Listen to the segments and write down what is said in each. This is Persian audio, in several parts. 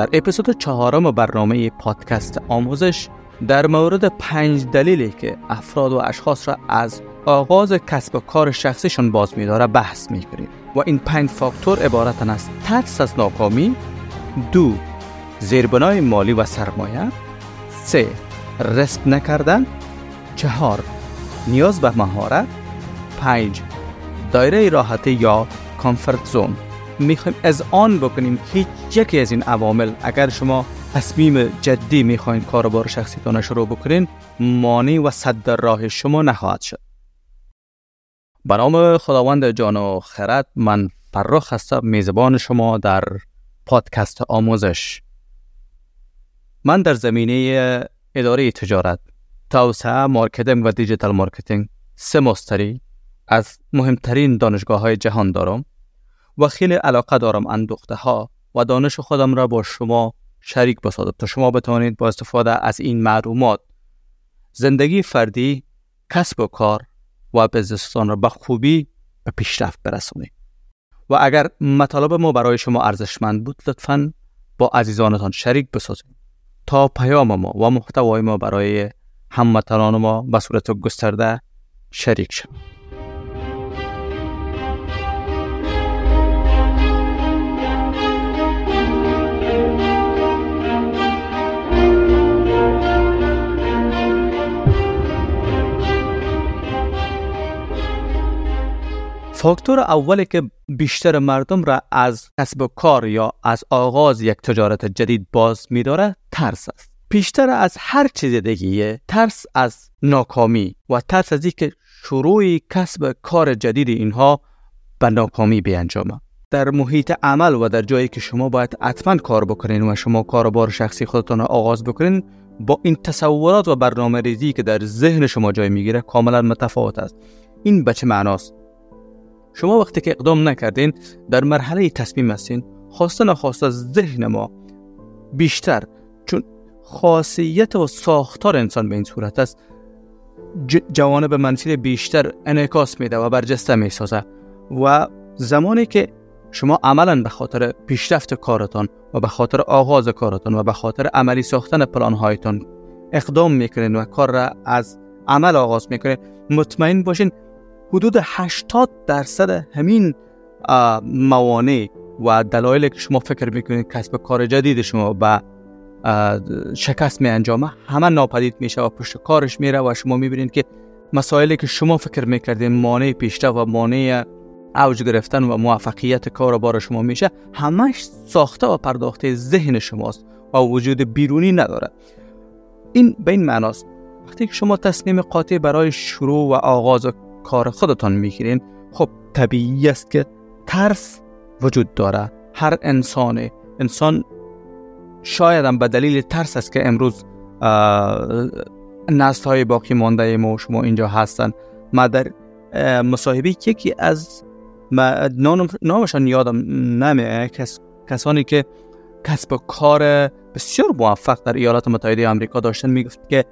در اپیزود چهارم برنامه پادکست آموزش در مورد پنج دلیلی که افراد و اشخاص را از آغاز کسب و کار شخصیشون باز میداره بحث می‌کنیم. و این پنج فاکتور عبارتن از ترس از ناکامی دو زیربنای مالی و سرمایه سه رسک نکردن چهار نیاز به مهارت پنج دایره راحتی یا comfort zone می‌خوایم از آن بکنیم هیچ یکی از این عوامل. اگر شما تصمیم جدی می‌خواین کاروبار شخصیتان شروع بکنین مانع و سد در راه شما نخواهد شد. به نام خداوند جان و خرد من فرخ هستم. میزبان شما در پادکست آموزش. من در زمینه اداره تجارت توسعه marketing و digital marketing سه مستری از مهمترین دانشگاه های جهان دارم. و خیلی علاقه دارم اندوخته ها و دانش خودم را با شما شریک بسازم تا شما بتوانید با استفاده از این معلومات زندگی فردی کسب و کار و بزنستان را به خوبی به پیشرفت برسونید و اگر مطالب ما برای شما ارزشمند بود لطفا با عزیزانتان شریک بسازید تا پیام ما و محتوای ما برای هموطنان ما به صورت گسترده شریک شد فاکتور اولی که بیشتر مردم را از کسب و کار یا از آغاز یک تجارت جدید باز میداره ترس است. بیشتر از هر چیز دیگه ترس از ناکامی و ترس از اینکه شروع کسب کار جدید اینها به ناکامی بیانجامه در محیط عمل و در جایی که شما باید حتما کار بکنین و شما کاربار شخصی خودتان آغاز بکنین با این تصورات و برنامه ریزی که در ذهن شما جای می‌گیره کاملا متفاوت است. این به چه معناست؟ شما وقتی که اقدام نکردین در مرحله تصمیم هستین خواسته نخواسته ذهن ما بیشتر چون خاصیت و ساختار انسان به این صورت است جوانب منفی بیشتر انعکاس میده و برجسته می‌سازه. و زمانی که شما عملا به خاطر پیشرفت کارتان و به خاطر آغاز کارتان و به خاطر عملی ساختن پلان هایتان اقدام می‌کنین و کار را از عمل آغاز می‌کنین مطمئن باشین حدود 80 درصد همین موانع و دلایلی که شما فکر می‌کنید کسب کار جدید شما به شکست می انجامه همه ناپدید میشه و پشت کارش میره و شما می‌بینید که مسائلی که شما فکر می‌کردید مانع پیشرفت و مانع اوج گرفتن و موفقیت کار بار شما میشه همش ساخته و پرداخته ذهن شماست و وجود بیرونی نداره. این به این معناست. وقتی که شما تصمیم قاطع برای شروع و آغاز کار خودتان می‌گیرین. خب طبیعی است که ترس وجود داره. هر انسان انسان شاید هم به دلیل ترس است که امروز نسل های باقی مانده ما شما اینجا هستن. ما در مصاحبه یکی از نامشان یادم نمیه کس، کسانی که کسب کار بسیار موفق در ایالات متحده آمریکا داشتن می‌گفت که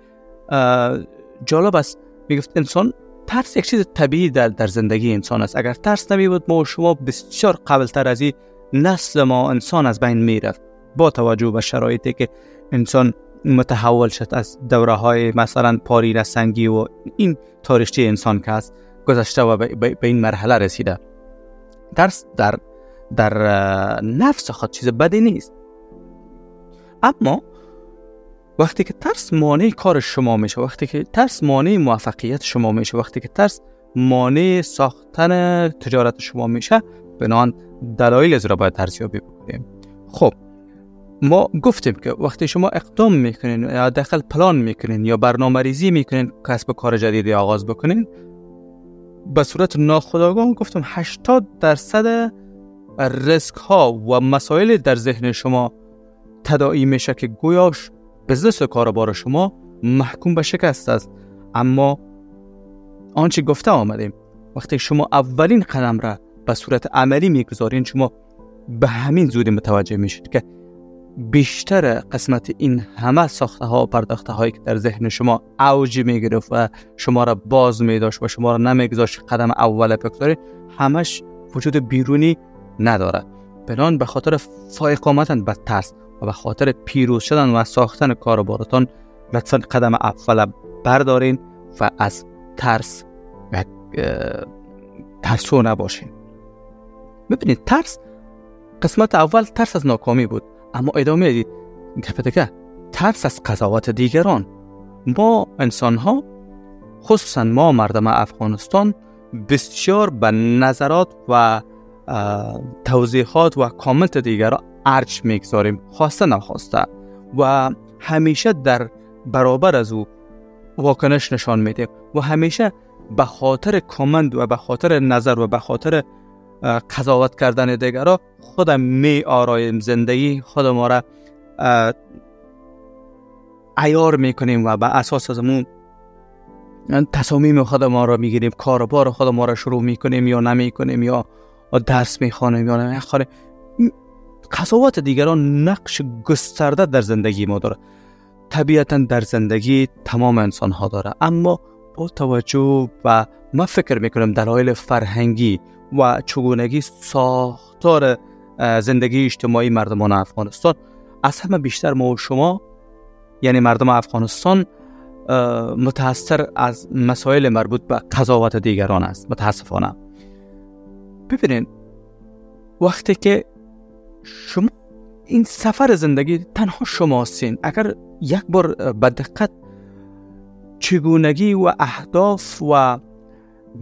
جالب است. می‌گفت انسان ترس یک چیز طبیعی در, در زندگی انسان است. اگر ترس نمی بود ما و شما بسیار قبل تر از این نسل ما انسان از بین می‌رفت. با توجه به شرایطی که انسان متحول شد از دوره های مثلا پاری سنگی و این تاریخچه انسان که است گذشته و به این مرحله رسیده. ترس در در نفس خود چیز بدی نیست. اما وقتی که ترس مانع کار شما میشه وقتی که ترس مانع موفقیت شما میشه وقتی که ترس مانع ساختن تجارت شما میشه بنان دلایل را باید ارزیابی بکنیم. خب ما گفتیم که وقتی شما اقدام می‌کنین یا داخل پلان می‌کنین یا برنامه ریزی می‌کنین کسب کار جدیدی آغاز بکنین به صورت ناخودآگاه گفتم 80 درصد ریسک ها و مسائل در ذهن شما تداعی میشه که گویاش بزنس کاربار شما محکوم به شکست است. اما آنچه گفته آمدیم. وقتی شما اولین قدم را به صورت عملی می‌گذارین شما به همین زودی متوجه میشید که بیشتر قسمت این همه ساخته ها و پرداخته هایی که در ذهن شما اوج می‌گرفت و شما را باز می داشت و شما را نمیگذاشت قدم اول بگذارید همش وجود بیرونی نداره بنان به خاطر فایقامتن به ترس و به خاطر پیروز شدن و ساختن کاروبارتان لطفا قدم اول بردارین و از ترس ترسو نباشین. ببینید ترس قسمت اول ترس از ناکامی بود اما ادامه دید. گپ ترس از قضاوت دیگران. ما انسان ها خصوصا ما مردم افغانستان بسیار به نظرات و توضیحات و کامنت دیگر ارج می‌گذاریم خواسته نخواسته. و همیشه در برابر از او واکنش نشان میدیم. و همیشه به خاطر کامنت و به خاطر نظر و به خاطر قضاوت کردن دیگرها خودم می آرایم زندگی خود ما را ایار می‌کنیم و به اساس از اون تصامیم خود ما را می‌گیریم. کاربار خود ما را شروع می‌کنیم یا نمی‌کنیم یا درس می‌خوانیم یا نمی‌خوانیم. قضاوت دیگران نقش گسترده در زندگی ما داره. طبیعتا در زندگی تمام انسان ها داره. اما با توجه و ما فکر می‌کنم دلایل فرهنگی و چگونگی ساختار زندگی اجتماعی مردمان افغانستان از همه بیشتر ما و شما یعنی مردم افغانستان متاثر از مسائل مربوط به قضاوت دیگران است. متاسفانه ببینید وقتی که شما این سفر زندگی تنها شما هستین اگر یک بار به دقت چگونگی و اهداف و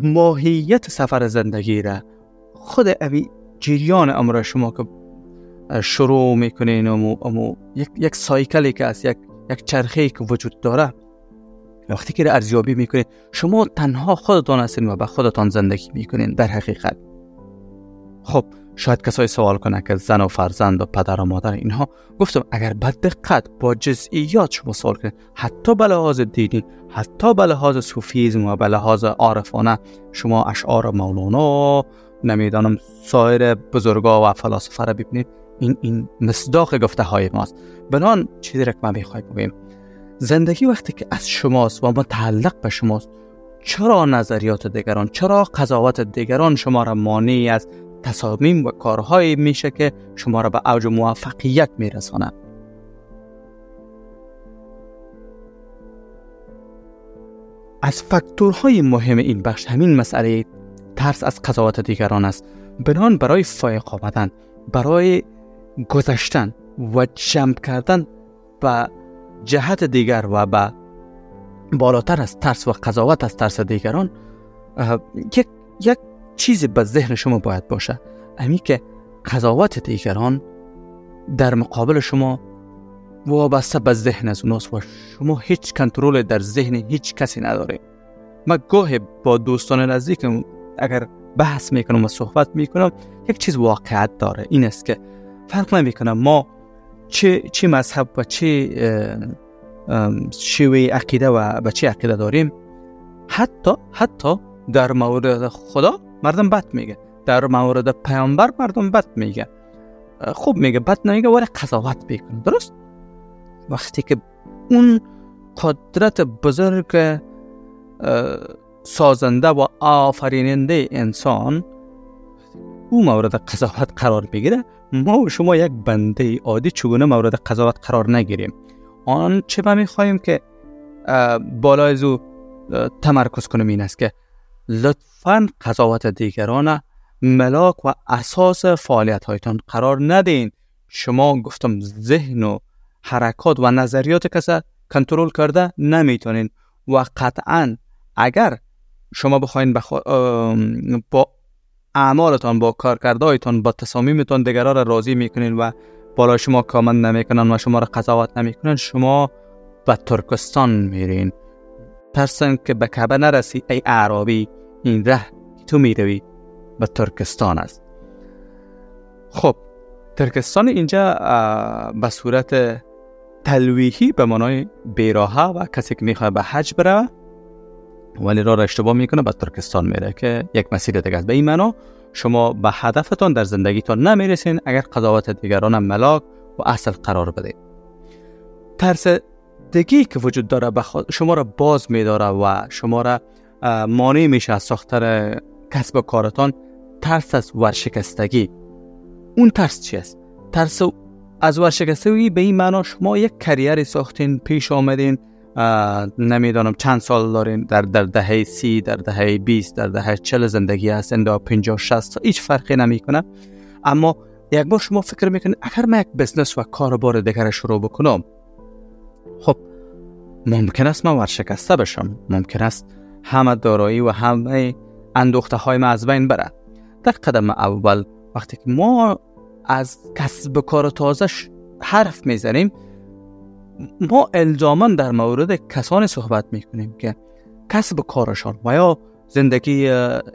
ماهیت سفر زندگی را خود اوی جریان امر شما که شروع می‌کنین امو, امو یک, یک سایکلی که است یک, یک چرخه که وجود داره وقتی که ارزیابی می‌کنید شما تنها خودتان هستین و به خودتان زندگی می‌کنین در حقیقت. خب شاید کسایی سوال کنه که زن و فرزند و پدر و مادر اینها گفتم اگر به دقت با جزئیات شما سوال کنید حتی به لحاظ دینی حتی به لحاظ صوفیزم و به لحاظ عارفانه شما اشعار مولانا نمی‌دانم سایر بزرگا و فلاسفه را ببینید. این این مصداق گفته های ماست بنان چیزی را که ما می‌خوایم بگیم زندگی وقتی که از شماست و متعلق به شماست چرا نظریات دیگران چرا قضاوت دیگران شما را مانع از تصامیم و کارهایی میشه که شما را به اوج موفقیت میرسانه از فاکتورهای مهم این بخش همین مسئله ترس از قضاوت دیگران است. بنان برای فایق آمدن برای گذشتن و جمع کردن به جهت دیگر و به بالاتر از ترس و قضاوت از ترس دیگران یک, یک چیزی به ذهن شما باید باشه. امی که قضاوت دیگران در مقابل شما وابسته به ذهن از اوناست و شما هیچ کنترل در ذهن هیچ کسی نداره من گاهی با دوستان نزدیکم اگر بحث می‌کنم و صحبت می‌کنم یک چیز واقعیت داره. این است که فرق نمی‌کنه ما چه چه مذهب و چه شیوه عقیده و به چه عقیده داریم. حتی حتی در مورد خدا مردم بد میگه در مورد پیامبر مردم بد میگه خوب میگه بد نمیگه ولی قضاوت می‌کنه درست وقتی که اون قدرت بزرگ سازنده و آفریننده انسان او مورد قضاوت قرار بگیره ما و شما یک بنده عادی چگونه مورد قضاوت قرار نگیریم آن چه ما می‌خواهیم که بالای از او تمرکز کنیم این است که لطفا قضاوت دیگران ملاک و اساس فعالیت هایتان قرار ندین. شما گفتم ذهن و حرکات و نظریات کسی کنترل کرده نمی‌تونین و قطعا اگر شما بخواین با اعمالتان با کارکردهایتان با تصامیمتان دیگران را راضی می‌کنین و بالا شما کامن نمی‌کنن و شما را قضاوت نمی‌کنن شما به ترکستان میرین. ترسن که به کعبه نرسی ای اعرابی. این ره تو می‌روی به ترکستان است. خب ترکستان اینجا به صورت تلویحی به معنای بیراهه و کسی که می‌خواد به حج بره ولی را اشتباه می‌کنه به ترکستان میره که یک مسیر دیگه است. به این معنا شما به هدفتان در زندگیتان نمی‌رسین اگر قضاوت دیگران ملاک و اصل قرار بدید ترس دیگی که وجود داره شما را باز میداره و شما را مانع میشه از ساختن کسب کارتان ترس از ورشکستگی. اون ترس چی است؟ ترس از ورشکستگی به این معنا شما یک کریر ساختین پیش آمدین نمی‌دانم چند سال دارین در در دهه سی در دهه 20 در دهه چل زندگی هستین در 50 60 هیچ فرقی نمی‌کنه. اما یک بار شما فکر می‌کنید اگر من یک بزنس و کاربار دیگر شروع بکنم خب ممکن است من ورشکسته بشم. ممکن است همه دارایی و همه اندوخته های من از بین بره. در قدم اول وقتی که ما از کسب کار تازش حرف می‌زنیم ما الزاما در مورد کسانی صحبت می‌کنیم که کسب کارشان و یا زندگی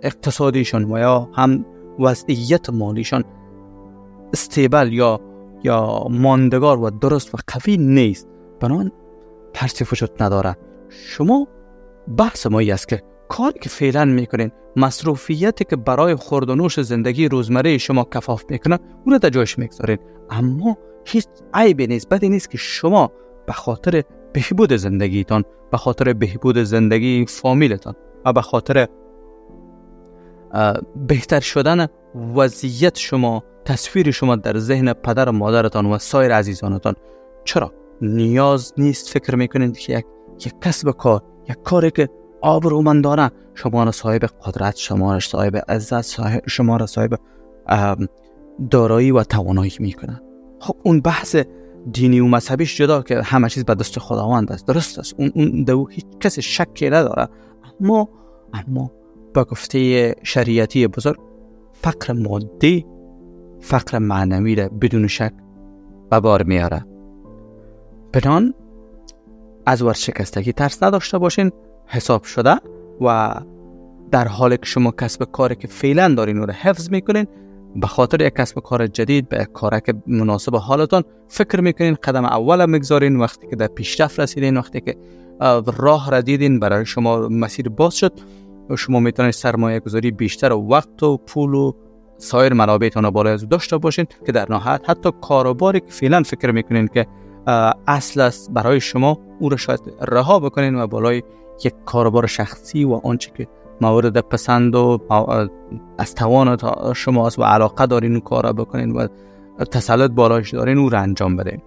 اقتصادیشان و یا هم وضعیت مالیشان استیبل یا یا ماندگار و درست و قوی نیست. بنان وجود نداره. شما بحث ما است که کاری که فعلا می‌کنین مصروفیتی که برای خورد و نوش زندگی روزمره شما کفاف می‌کنه اون در جایش می‌گذارین. اما هیچ عیبی نیست. بدی نیست که شما به خاطر بهبود زندگیتان به خاطر بهبود زندگی فامیلتان و به خاطر بهتر شدن وضعیت شما تصویر شما در ذهن پدر و مادرتان و سایر عزیزانتان. چرا؟ نیاز نیست فکر می‌کنید که یک, یک کسب کار یک کاری که آبرومندانه شما را صاحب قدرت شما را صاحب عزت شما را صاحب دارایی و توانایی می‌کنه. خب اون بحث دینی و مذهبیش جدا که همه چیز به دست خداوند است درست است. اون اون دو هیچ کسی شکی نداره. اما اما با گفته شریعتی بزرگ فقر مادی فقر معنوی را بدون شک به بار میاره بنان از ورشکستگی ترس نداشته باشین حساب شده و در حالی که شما کسب کاری که فعلا دارین رو حفظ می‌کنین به خاطر یک کسب کار جدید به که مناسب حالتان فکر می‌کنین قدم اول می‌گذارین وقتی که در پیشرفت رسیدین وقتی که راه را دیدین برای شما مسیر باز شد شما می‌تونید سرمایه گذاری بیشتر و وقت و پول و سایر منابعتان بالا از داشته باشین که در نهایت حتی کاروباری که فعلا فکر می‌کنین که اصل است برای شما. او را شاید رها بکنین و بالای یک کاروبار شخصی و آنچه که مورد پسند و از توان شماست و علاقه دارین اون کار بکنین و تسلط بالاش دارین او را انجام بدین.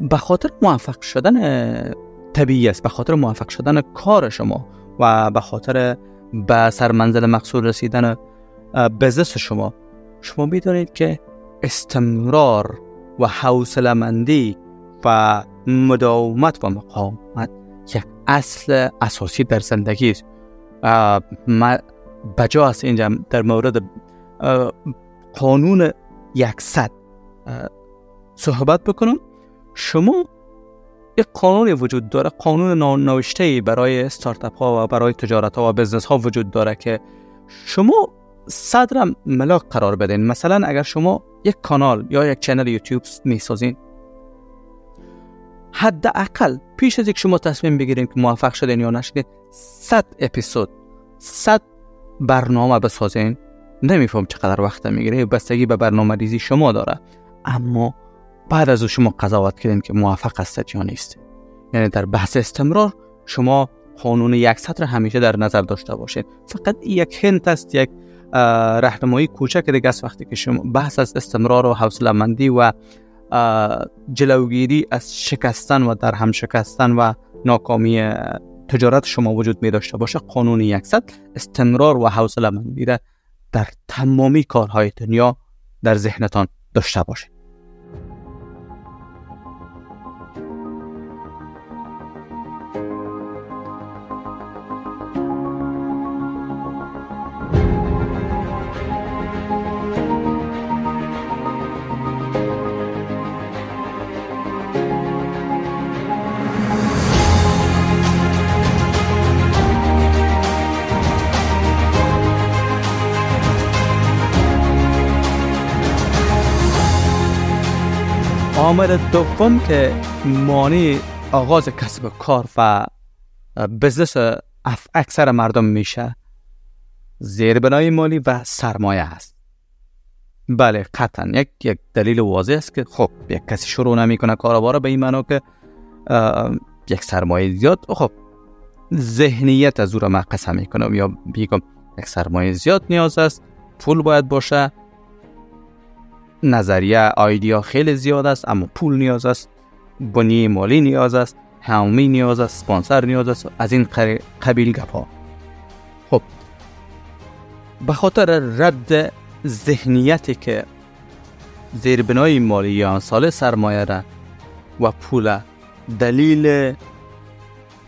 به خاطر موفق شدن طبیعی است. به خاطر موفق شدن کار شما و به خاطر به سرمنزل مقصود رسیدن بزنس شما شما می‌دانید که استمرار و حوصله و مداومت و مقاومت یک اصل اساسی در زندگی است. بجا است اینجا در مورد قانون یکصد. صحبت بکنم. شما یک قانونی وجود داره قانون نوشته برای استارتاپ ها و برای تجارت ها و بزنس ها وجود داره که شما صدر ملاک قرار بدین. مثلا اگر شما یک کانال یا یک چنل یوتیوب می‌سازین حداقل پیش از یک شما تصمیم بگیرین که موفق شدین یا نشدین 100 اپیزود 100 برنامه بسازین. نمیفهم چقدر وقت می‌گیره بستگی به برنامه ریزی شما داره. اما بعد از او شما قضاوت کردین که موفق هستید یا نیست. یعنی در بحث استمرار شما قانون یک سطر همیشه در نظر داشته باشید فقط یک هنت است یک راهنمایی کوچک دیگه است وقتی که شما بحث از استمرار و حوصله مندی و جلوگیری از شکستن و در هم شکستن و ناکامی تجارت شما وجود می داشته باشه قانون یکصد استمرار و حوصله مندی در تمامی کارهای دنیا در ذهنتان داشته باشید. عامل دوم که مانی آغاز کسب کار و بزنس اکثر مردم میشه زیربنای مالی و سرمایه است. بله قطعا. یک یک دلیل واضح است که خب یک کسی شروع نمی‌کنه کاروبار به این معنا که یک سرمایه زیاد. خب ذهنیت از او را قسم می‌کنم یا بیگم یک سرمایه زیاد نیاز است پول باید باشه. نظریه آیدیا خیلی زیاد است اما پول نیاز است بنی مالی نیاز است همی نیاز است سپانسر نیاز است از این قبیل گپ خب به خاطر رد ذهنیتی که زیربنای مالی یا سال سرمایه را و پول دلیل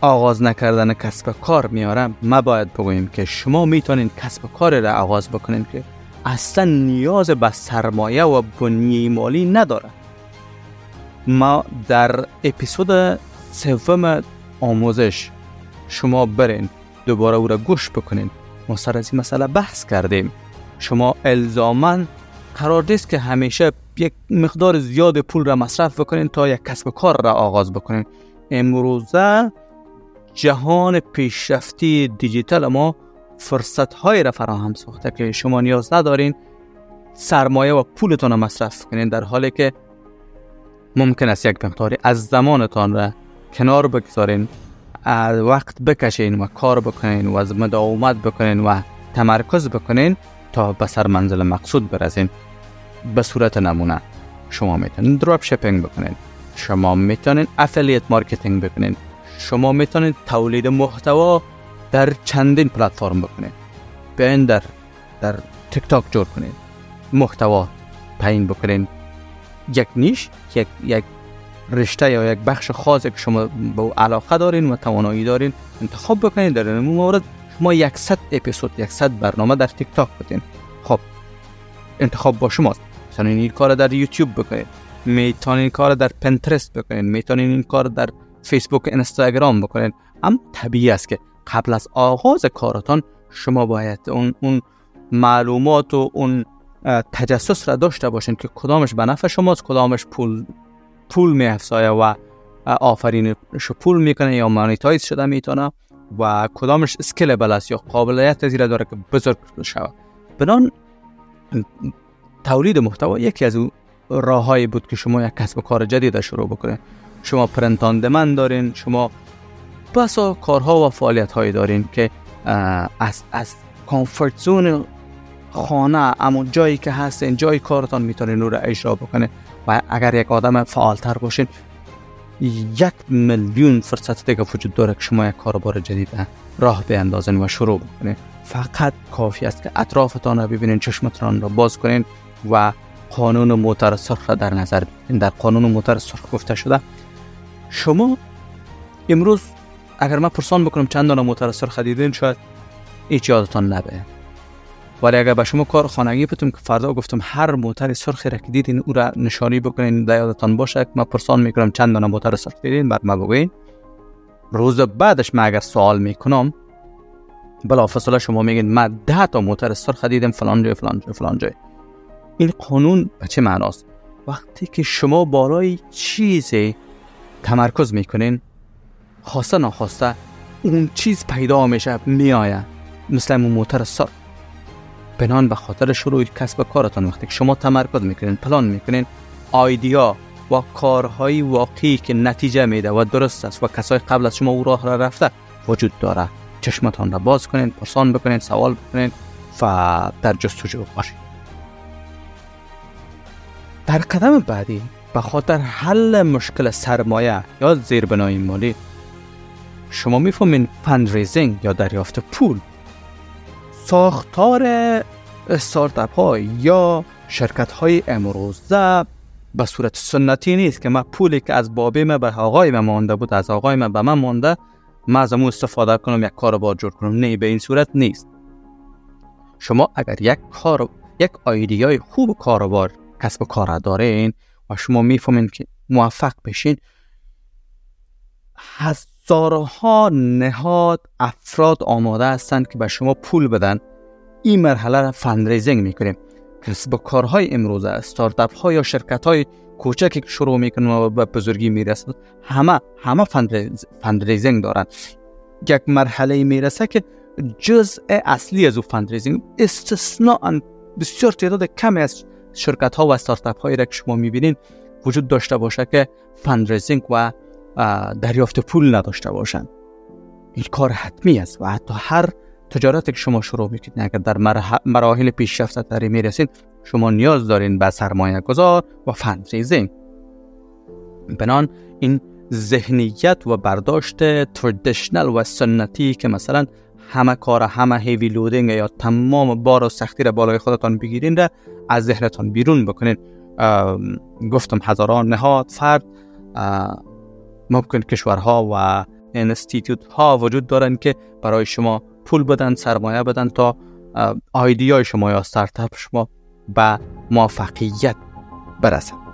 آغاز نکردن کسب کار میارم ما باید بگوییم که شما می‌تونید کسب کار را آغاز بکنید که اصلا نیاز به سرمایه و بنیه مالی نداره ما در اپیزود سوم آموزش شما برین دوباره او را گوش بکنین. ما سر از این مسئله بحث کردیم. شما الزاما قرار نیست که همیشه یک مقدار زیاد پول را مصرف بکنین تا یک کسب کار را آغاز بکنین. امروزه جهان پیشرفتی دیجیتال ما فرصت های را فراهم ساخته که شما نیاز ندارین سرمایه و پولتان را مصرف کنین در حالی که ممکن است یک مقداری از زمانتان را کنار بگذارین وقت بکشین و کار بکنین و از مداومت بکنین و تمرکز بکنین تا به سر منزل مقصود برسین. به صورت نمونه شما می‌تونین drop shipping بکنین شما می‌تونین affiliate marketing بکنین شما می‌تونید تولید محتوا در چندین پلتفرم بکنید بیاین در در تیک تاک جور کنید. محتوا تعیین بکنید یک نیش یک یک رشته یا یک بخش خاصی که شما به علاقه دارین و توانایی دارین انتخاب بکنید. در این مورد شما 100 اپیزود 100 برنامه در تیک تاک بدین خب انتخاب با شماست. می‌تونین این کار در یوتیوب بکنید. می‌تونین این کار در پنترست بکنید. می‌تونین این کار در فیسبوک اینستاگرام بکنید. اما طبیعی است که قبل از آغاز کارتان شما باید اون, اون معلومات و اون تجسس را داشته باشین که کدامش به نفع شماست کدامش پول پول می و آفرینش پول می‌کنه یا مانیتایز شده می‌تونه و کدامش اسکیلبل است یا قابلیت زیره داره که بزرگ شود. بنان تولید محتوا یکی از راههایی بود که شما یک کسب کار جدید شروع بکنید. شما پرنت من دارین شما بسا کارها و فعالیت هایی دارین که از از کامفورت زون خانه اما جایی که هستین جای کارتان می‌تونین رو اجرا بکنه. و اگر یک آدم فعالتر باشین یک میلیون فرصت دیگه وجود داره که شما یک کاربار جدید راه بیندازین و شروع بکنین. فقط کافی است که اطرافتان رو ببینین چشمتان را باز کنین و قانون موتر سرخ در نظر بگیرین. در قانون موتر سرخ گفته شده شما امروز اگر من پرسان بکنم چند دانه موتر سرخ دیدین شاید هیچ یادتان نبه. ولی اگر به شما کار خانگی بتونم که فردا گفتم هر موتر سرخی را که دیدین او را نشانی بکنین در یادتان باشه که من پرسان می‌کنم چند دانه موتر سرخ دیدین بعد ما بگوین. روز بعدش من اگر سوال می‌کنم بلا فصله شما میگین من ده تا موتر سرخ دیدم فلان جای فلان جای فلان جای. این قانون به چه معناست؟ وقتی که شما بالای چیزی تمرکز می‌کنین خواسته نخواسته اون چیز پیدا میشه میآید مثل اون موتر سر بنان به خاطر شروع کسب کارتان وقتی که شما تمرکز می‌کنین پلان می‌کنین آیدیا و کارهای واقعی که نتیجه میده و درست است و کسای قبل از شما او راه را رفته وجود داره. چشمتان را باز کنین پرسان بکنین سوال بکنین و در جستجو باشین. در قدم بعدی به خاطر حل مشکل سرمایه یا زیربنای مالی شما می‌فهمین فندریزینگ یا دریافت پول ساختار استارتاپ های یا شرکت های امروزه به صورت سنتی نیست که من پولی که از بابی من به آقای من مانده بود از آقای من به من مانده من از استفاده کنم یک کار بار جور کنم. نه به این صورت نیست. شما اگر یک کار یک آیدیای خوب کاروبار کسب کار دارین و شما می‌فهمین که موفق بشین هزارها نهاد افراد آماده هستند که به شما پول بدن. این مرحله را فندریزینگ می‌کنیم. کسب کارهای امروزه استارتاپ ها یا شرکت های کوچکی که شروع می‌کنن و به بزرگی می‌رسند همه همه fundraising دارن. یک مرحله می‌رسه که جزء اصلی از او fundraising استثناء بسیار تعداد کمی از شرکت ها و استارتاپ هایی را که شما می‌بینین وجود داشته باشه که fundraising و دریافت پول نداشته باشن. این کار حتمی است و حتی هر تجارتی که شما شروع می‌کنید اگر در مراحل پیشرفته تری می‌رسید شما نیاز دارین به سرمایه گذار و fundraising. بناءً این ذهنیت و برداشت traditional و سنتی که مثلا همه کار همه heavy loading یا تمام بار و سختی را بالای خودتان بگیرین را از ذهنتان بیرون بکنین. گفتم هزاران نهاد فرد ممکن کشورها و انستیتوت ها وجود دارن که برای شما پول بدن سرمایه بدن تا آیدیای شما یا ستارتاپ شما به موفقیت برسد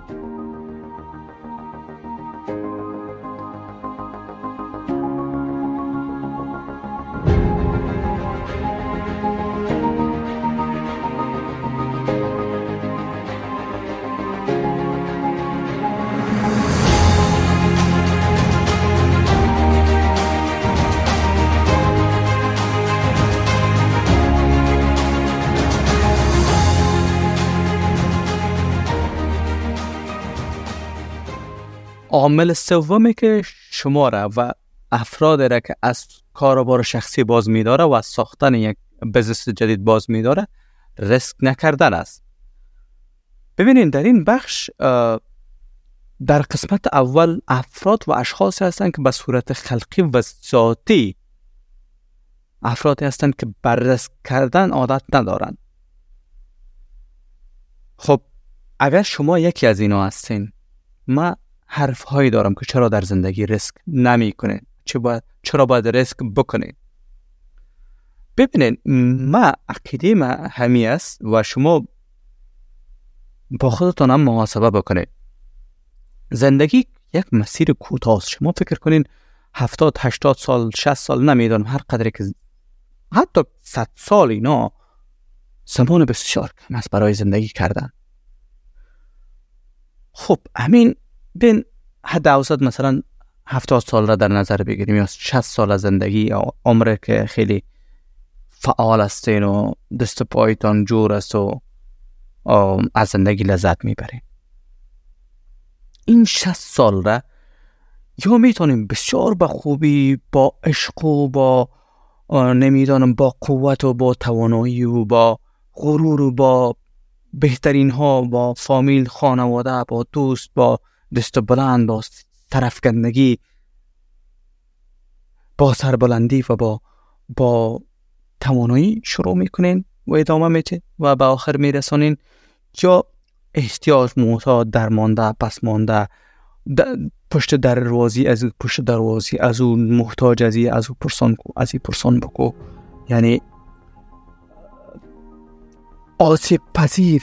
عامل سومی که شما را و افراد را که از کاروبار شخصی باز میداره و از ساختن یک بزنس جدید باز میداره ریسک نکردن است. ببینید در این بخش در قسمت اول افراد و اشخاصی هستند که به صورت خلقی و ذاتی افرادی هستند که بر ریسک کردن عادت ندارند خب اگر شما یکی از اینا هستین ما حرف هایی دارم که چرا در زندگی ریسک نمی کنین چرا باید ریسک بکنین ببینین ما عقیده ما همی است و شما با خودتان هم محاسبه بکنید. زندگی یک مسیر کوتاه شما فکر کنین هفتاد هشتاد سال شست سال نمی‌دانم هر قدری که حتی صد سال اینا زمان بسیار کم است برای زندگی کردن. خب همین بین حد اوسط مثلا هفتاد سال را در نظر بگیریم یا 60 سال زندگی یا عمر که خیلی فعال هستین و دست پایتان جور است و از زندگی لذت می‌برین این 60 سال را یا می‌تونیم بسیار به خوبی با عشق و با نمی‌دانم با قوت و با توانایی و با غرور و با بهترین ها با فامیل خانواده با دوست با دست بلند با طرفگندگی با سربلندی و با با توانایی شروع می‌کنین و ادامه میتین و به آخر میرسانین. یا احتیاج معتاد درمانده پس مانده پشت در روزی از پشت دروازی از اون محتاج ازی از او پرسان کو از این پرسان بکو. یعنی آسیب پذیر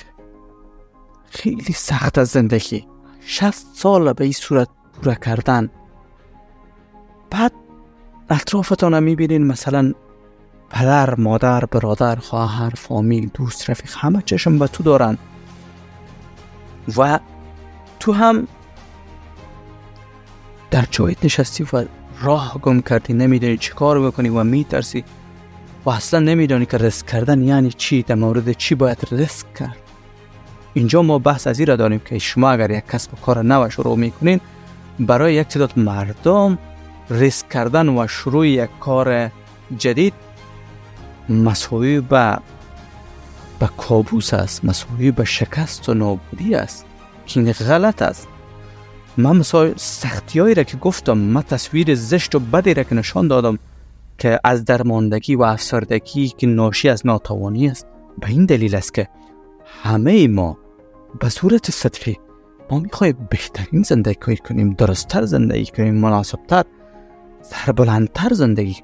خیلی سخت از زندگی. شست سال به این صورت پورا کردن. بعد اطرافتان هم می‌بینین مثلا پدر مادر برادر خواهر فامیل دوست رفیق همه چشم به تو دارن. و تو هم در جایت نشستی و راه گم کردی نمیدانی چی کار بکنی و میترسی و اصلا نمیدانی که رسک کردن یعنی چی در مورد چی باید رسک کرد. اینجا ما بحث از این را داریم که شما اگر یک کسب و کار نو شروع می‌کنین برای یک تعداد مردم ریسک کردن و شروع یک کار جدید مساوی به به کابوس است مساوی به شکست و نابودی است. که این غلط است. من مثال سختی هایی را که گفتم من تصویر زشت و بدی را که نشان دادم که از درماندگی و افسردگی که ناشی از ناتوانی است. به این دلیل است که همه ما به صورت سطحی ما می‌خوایم بهترین زندگی کنیم درستتر زندگی کنیم مناسبتر سربلندتر زندگی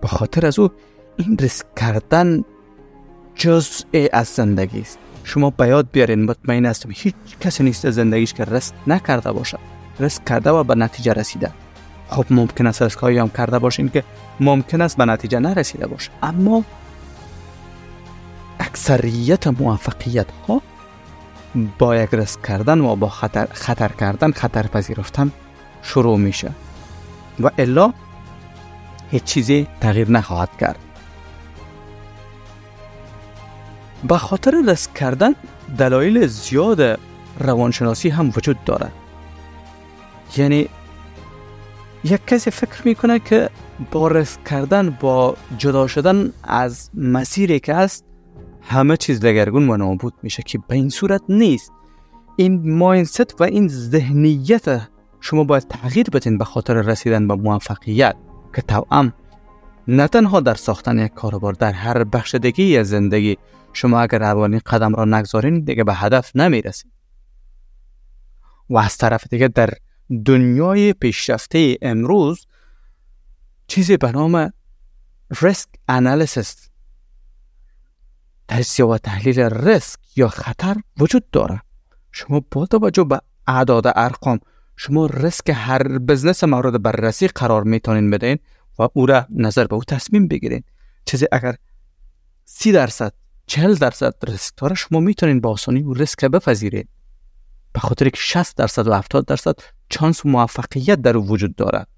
به خاطر از او این ریسک کردن جزء از زندگی است. شما به یاد بیارین مطمئن هستم هیچ کسی نیست زندگیش که رسک نکرده باشد رسک کرده و به نتیجه رسیده. خب ممکن است رسک هم کرده باشین که ممکن است به نتیجه نرسیده باشه. اما اکثریت موفقیت ها با یک رسک کردن و با خطر, خطر کردن خطر پذیرفتن شروع میشه. و الا هیچ چیزی تغییر نخواهد کرد. به خاطر رسک کردن دلایل زیاد روانشناسی هم وجود دارد یعنی یک کسی فکر می‌کنه که با رسک کردن با جدا شدن از مسیری که است همه چیز دگرگون و نابود میشه که به این صورت نیست. این ماینست و این ذهنیت شما باید تغییر بدین به خاطر رسیدن به موفقیت که توام نه تنها در ساختن یک کاروبار در هر بخش دیگه از زندگی شما اگر اولین قدم را نگذارین دیگه به هدف نمی‌رسید. و از طرف دیگه در دنیای پیشرفته امروز چیزی به نام ریسک انالیسیس تجزیه و تحلیل ریسک یا خطر وجود داره. شما با توجه به اعداد ارقام شما ریسک هر بزنس مورد بررسی قرار می‌تونین بدین و او را نظر به او تصمیم بگیرین. چیزی اگر سی درصد چهل درصد ریسک داره شما می‌تونین با آسانی او ریسک بپذیرید به خاطر که 60 درصد و 70 درصد چانس و موفقیت در او وجود دارد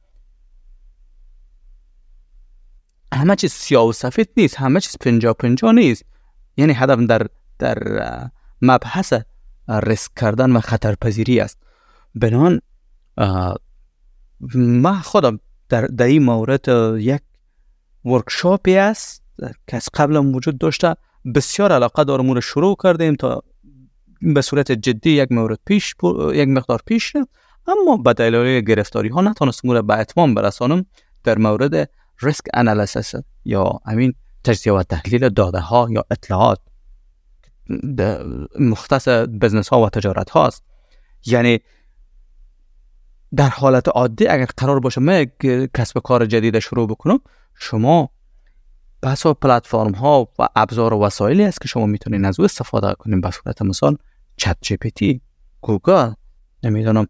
همه چیز سیاه و سفید نیست همه چیز پنجا پنجا نیست. یعنی هدف در در مبحث ریسک کردن و خطرپذیری است. بنان ما خودم در, در این مورد یک ورکشاپی است که از قبل وجود داشته. بسیار علاقه دارم رو شروع کردیم تا به صورت جدی یک مورد پیش یک مقدار پیش اما به دلیل گرفتاری ها نتونستم رو به اتمام برسانم در مورد risk analysis یا همین تجزیه و تحلیل داده ها یا اطلاعات. مختص business ها و تجارت هاست یعنی در حالت عادی اگر قرار باشه من یک کسب کار جدید شروع بکنم شما بسا پلتفرم ها و ابزار و وسایلی است که شما می‌تونید از او استفاده کنید به صورت مثال ChatGPT گوگل نمی‌دونم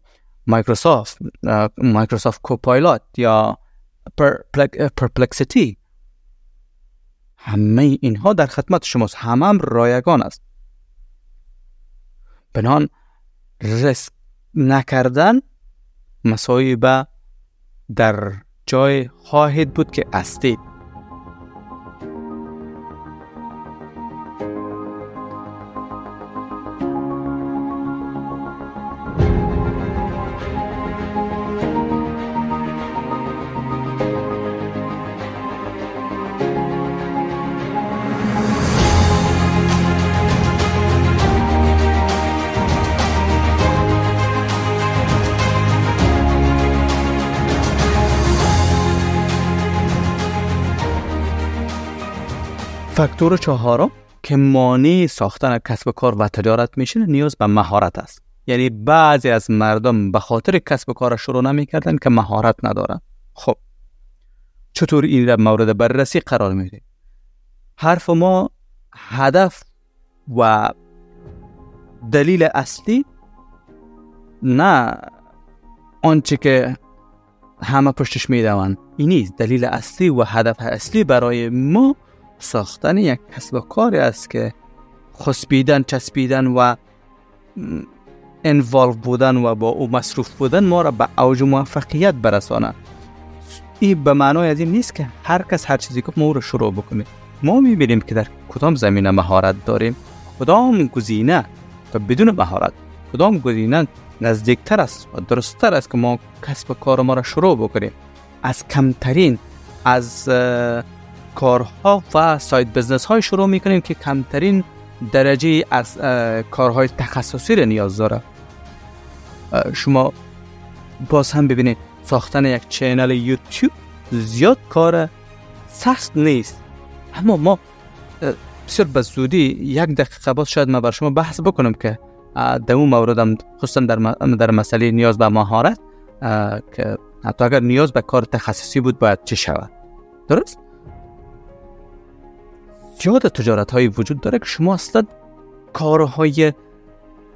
مایکروسافت مایکروسافت کوپایلوت یا پرپلکسیتی. همه اینها در خدمت شماست. همه هم رایگان است. بنان رسک نکردن مصایبه در جای خواهید بود که استید فاکتور چهارم که مانع ساختن کسب کار و تجارت میشه نیاز به مهارت است. یعنی بعضی از مردم به خاطر کسب کار شروع نمی‌کردن که مهارت ندارن. خب چطور این در مورد بررسی قرار میده حرف ما هدف و دلیل اصلی نه آنچه که همه پشتش می‌دوند این نیست. دلیل اصلی و هدف اصلی برای ما ساختن یک کسب و کاری است که خسبیدن چسبیدن و انوالو بودن و با او مصروف بودن ما را به اوج موفقیت برسانه این به معنای از این نیست که هر کس هر چیزی که ما رو شروع بکنه ما می‌بینیم که در کدام زمینه مهارت داریم. کدام گزینه و بدون مهارت کدام گزینه نزدیکتر است و درستتر است که ما کسب کار ما را شروع بکنیم. از کمترین از کارها و سایت بزنس های شروع می‌کنیم که کمترین درجه از کارهای تخصصی را نیاز داره. شما باز هم ببینید ساختن یک چینل یوتیوب زیاد کار سخت نیست. اما ما بسیار به زودی یک دقیقه باز شاید ما بر شما بحث بکنم که در اون موردم خصوصا در, در مسئله نیاز به مهارت که حتی اگر نیاز به کار تخصصی بود باید چه شود. درست؟ زیاد تجارت های وجود داره که شما اصلا کارهای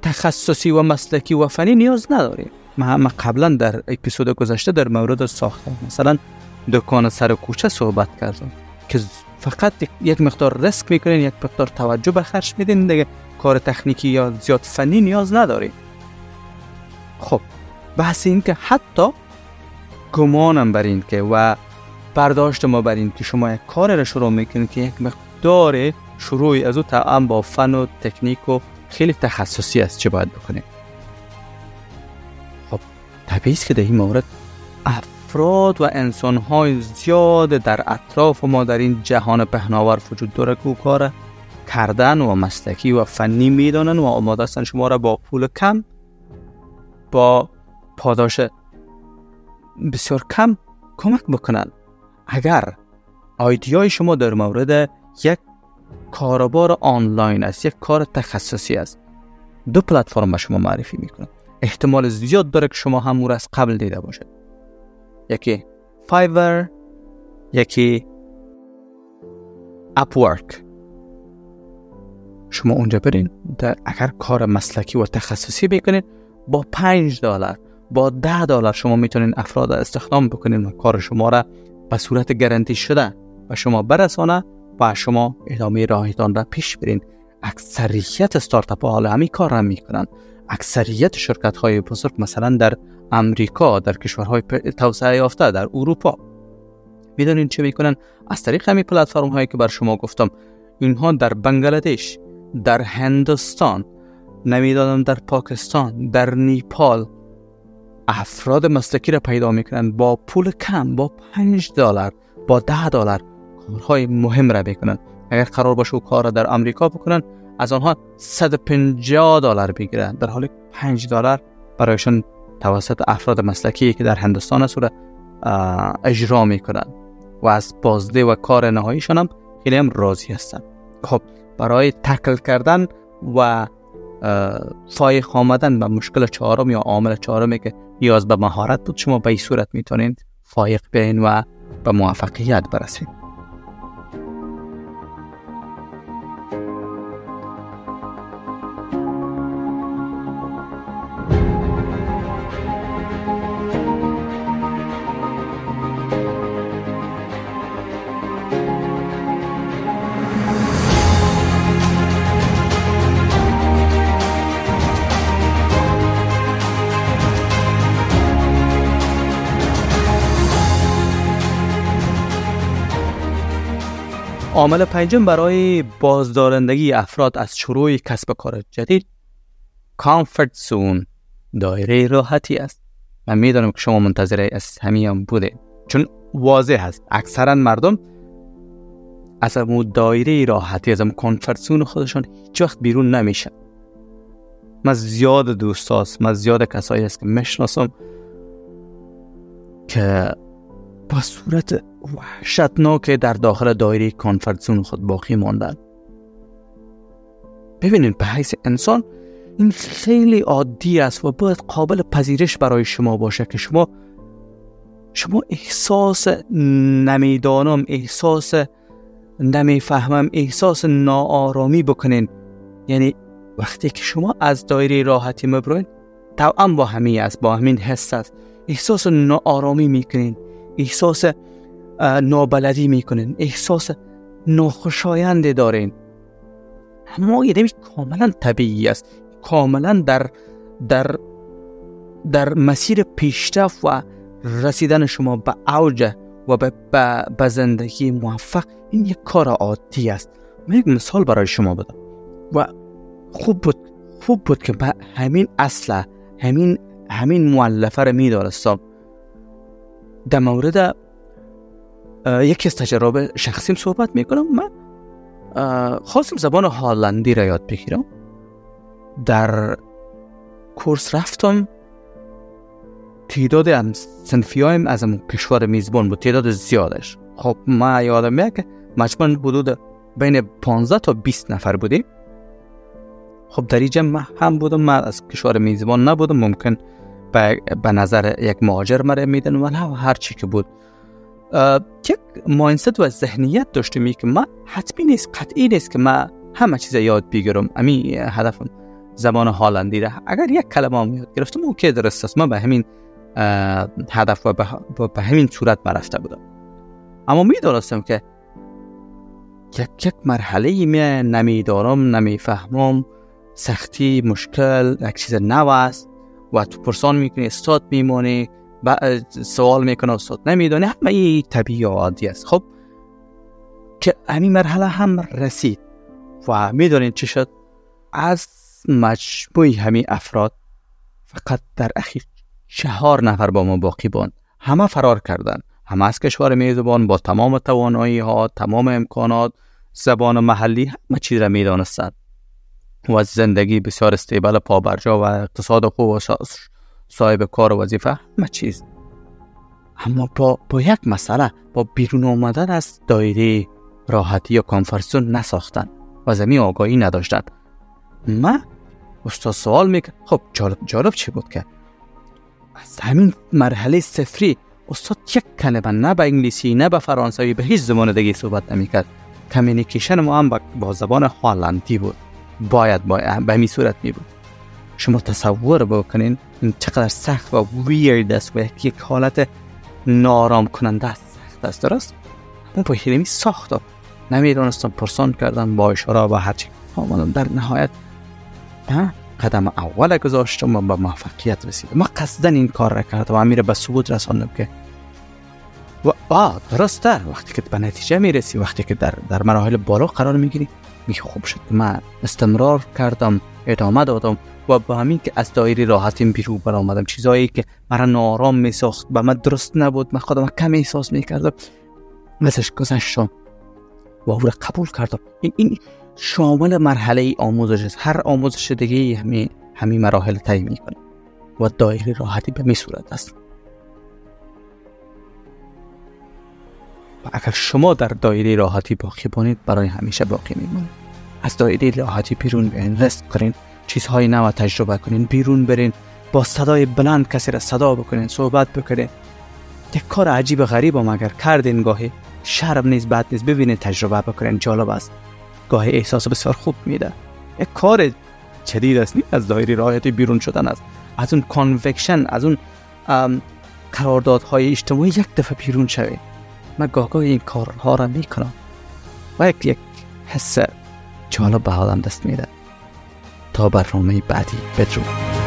تخصصی و مسلکی و فنی نیاز نداریم ما قبلا در اپیزود گذشته در مورد ساختن مثلا دکان سر کوچه صحبت کردم که فقط یک مقدار ریسک می‌کنین یک مقدار توجه به خرج میدین دیگه کار تکنیکی یا زیاد فنی نیاز نداریم خب بحث این که حتی گمانم بر این که و برداشت ما بر این که شما یک کار را شروع می‌کنید که یک داره شروعی از او تعام با فن و تکنیک و خیلی تخصصی است چه باید بکنیم. خب طبیعی که در این مورد افراد و انسانهای زیاد در اطراف ما در این جهان پهناور وجود داره که کار کردن و مسلکی و فنی می‌دانن و آماده هستن شما را با پول کم با پاداش بسیار کم کمک بکنن. اگر آیدیای شما در مورد یک کاربار آنلاین است یک کار تخصصی است. دو پلتفرم به شما معرفی می‌کنم. احتمال زیاد داره که شما هم از قبل دیده باشد. یکی فایور یکی اپورک شما اونجا برین در اگر کار مسلکی و تخصصی بکنید با 5 دلار با 10 دلار شما می‌تونین افراد استخدام بکنین و کار شما را به صورت گارانتی شده و شما برسانه. و شما ادامه راهتان را پیش برین. اکثریت استارتاپ ها حالا کار را می‌کنن. اکثریت شرکت های بزرگ مثلا در امریکا در کشورهای توسعه یافته در اروپا. می‌دونین چه می‌کنن؟ از طریق همین پلتفرم هایی که بر شما گفتم. اینها در بنگلادش در هندوستان نمی‌دانم در پاکستان در نیپال افراد مسلکی را پیدا می‌کنن. با پول کم با 5 دلار با 10 دلار. کارهای مهم را بکنن. اگر قرار باشه کار را در آمریکا بکنن از آنها 150 دلار بگیرن. در حالی 5 دلار برایشان توسط افراد مسلکی که در هندوستان است اجرا می‌کنن. و از بازده و کار نهاییشان هم خیلی هم راضی هستن. خب برای تکل کردن و فایق آمدن به مشکل چهارم یا عامل چهارمی که نیاز به مهارت بود شما به این صورت می‌تونید فایق بین و به موفقیت برسید. عامل پنجم برای بازدارندگی افراد از شروع کسب کار جدید کامفورت زون دایره راحتی است. من می‌دانم که شما منتظر از همین بوده. چون واضح هست اکثرا مردم از اون دایره راحتی از کامفورت زون خودشان هیچ وقت بیرون نمیشن. من زیاد دوست هست من زیاد کسایی است که می‌شناسم که با صورت وحشتناک در داخل دایره کانفرت خود باقی ماندن. ببینید به حیث انسان این خیلی عادی است و باید قابل پذیرش برای شما باشه که شما شما احساس نمی‌دانم احساس نمی‌فهمم احساس ناآرامی بکنین. یعنی وقتی که شما از دایره راحتی مبروین توام با همین است با همین حس است. احساس ناآرامی می‌کنین. احساس نابلدی می‌کنین. احساس ناخوشایند دارین. اما یه کاملا طبیعی است. کاملا در در در مسیر پیشرفت و رسیدن شما به اوج و به, به زندگی موفق این یک کار عادی است. من یک مثال برای شما بدم. و خوب بود خوب بود که به همین اصل همین همین مولفه رو میدارستم در مورد یکی از تجربه شخصیم صحبت می‌کنم. من خواستم زبان هالندی را یاد بگیرم. در کورس رفتم. تعداد سنفی هایم از کشور میزبان بود. تعداد زیادش. خب ما یادم میاد که مجموعا حدود بین 15 تا 20 نفر بودیم. خب در اینجا هم بودم. من از کشور میزبان نبودم. ممکن به نظر یک مهاجر مره میدن و هر چی که بود. یک ماینست و ذهنیت داشتم که ما حتمی نیست قطعی نیست که ما همه چیز یاد بگیرم. امی هدفم زبان هالندی ده اگر یک کلمه هم یاد گرفتم اوکی درست است. ما به همین هدف و به همین صورت برفته بودم. اما می‌دانستم که یک یک مرحله می نمیدارم نمی‌فهمم. سختی مشکل یک چیز نو است. و تو پرسان می‌کنی استاد میمونی سوال می‌کنه استاد نمی‌دونه همه ای طبیعی و عادی است خب که همین مرحله هم رسید و می‌دونین چی شد؟ از مجموعی همین افراد فقط در اخیر چهار نفر با ما باقی بوند. همه فرار کردن همه از کشور میزبان با تمام توانایی ها تمام امکانات زبان محلی همه چیز را می‌دانستند. و زندگی بسیار استیبل پابرجا و اقتصاد خوب و صاحب کار و وظیفه. همه چیز؟ اما با, با یک مسئله با بیرون آمدن از دایره راحتی یا کانفرسون نساختن و زمین آگاهی نداشتند ما استاد سوال می‌کرد خب جالب جالب چی بود که؟ از همین مرحله سفری استاد یک کلمه نه به انگلیسی نه به فرانسوی به هیچ زبان دیگه صحبت نمی‌کرد. کمیونیکیشن ما هم با زبان هالندی بود. باید باید به همین صورت می بود. شما تصور بکنین این چقدر سخت و ویرد است و یک حالت نارام کننده است. سخت است درست؟ اما با هیلمی ساخت. نمی‌دونستم پرسان کردم با اشاره و هرچی. آمدم در نهایت قدم اول گذاشتم و به موفقیت رسیدم. ما قصدا این کار را کردم. و امیر به ثبوت رساندم که و آه درسته. وقتی که به نتیجه می‌رسی وقتی که در, در مراحل بالا قرار می‌گیری. میگه خوب شد. من استمرار کردم ادامه دادم و با همین که از دایره راحتیم بیرون برآمدم. چیزایی که مرا نارام میساخت به من درست نبود. من خودم کم احساس می‌کردم. ازش گذشتم. و او را قبول کردم. این, این شامل مرحله آموزش است. هر آموزش دیگه همین همین مراحل طی می‌کنه و دایره راحتی به می صورت است. و اگر شما در دایره راحتی باقی بانید برای همیشه باقی میمونید از دایره راحتی بیرون بیاین رست کنین چیزهای نو تجربه کنین بیرون برین با صدای بلند کسی را صدا بکنین صحبت بکنین. یک کار عجیب غریب هم اگر کردین گاهی شرم نیست بد نیست. ببینید تجربه بکنین جالب است. گاهی احساس بسیار خوب میده. یک کار جدید است از دایره راحتی بیرون شدن است. از اون کانوکشن از اون قراردادهای اجتماعی یک دفعه بیرون شوید. من گاه این کارها را می‌کنم. و یک یک حس جالب به حالم دست میده تا برنامه بعدی. بدرود.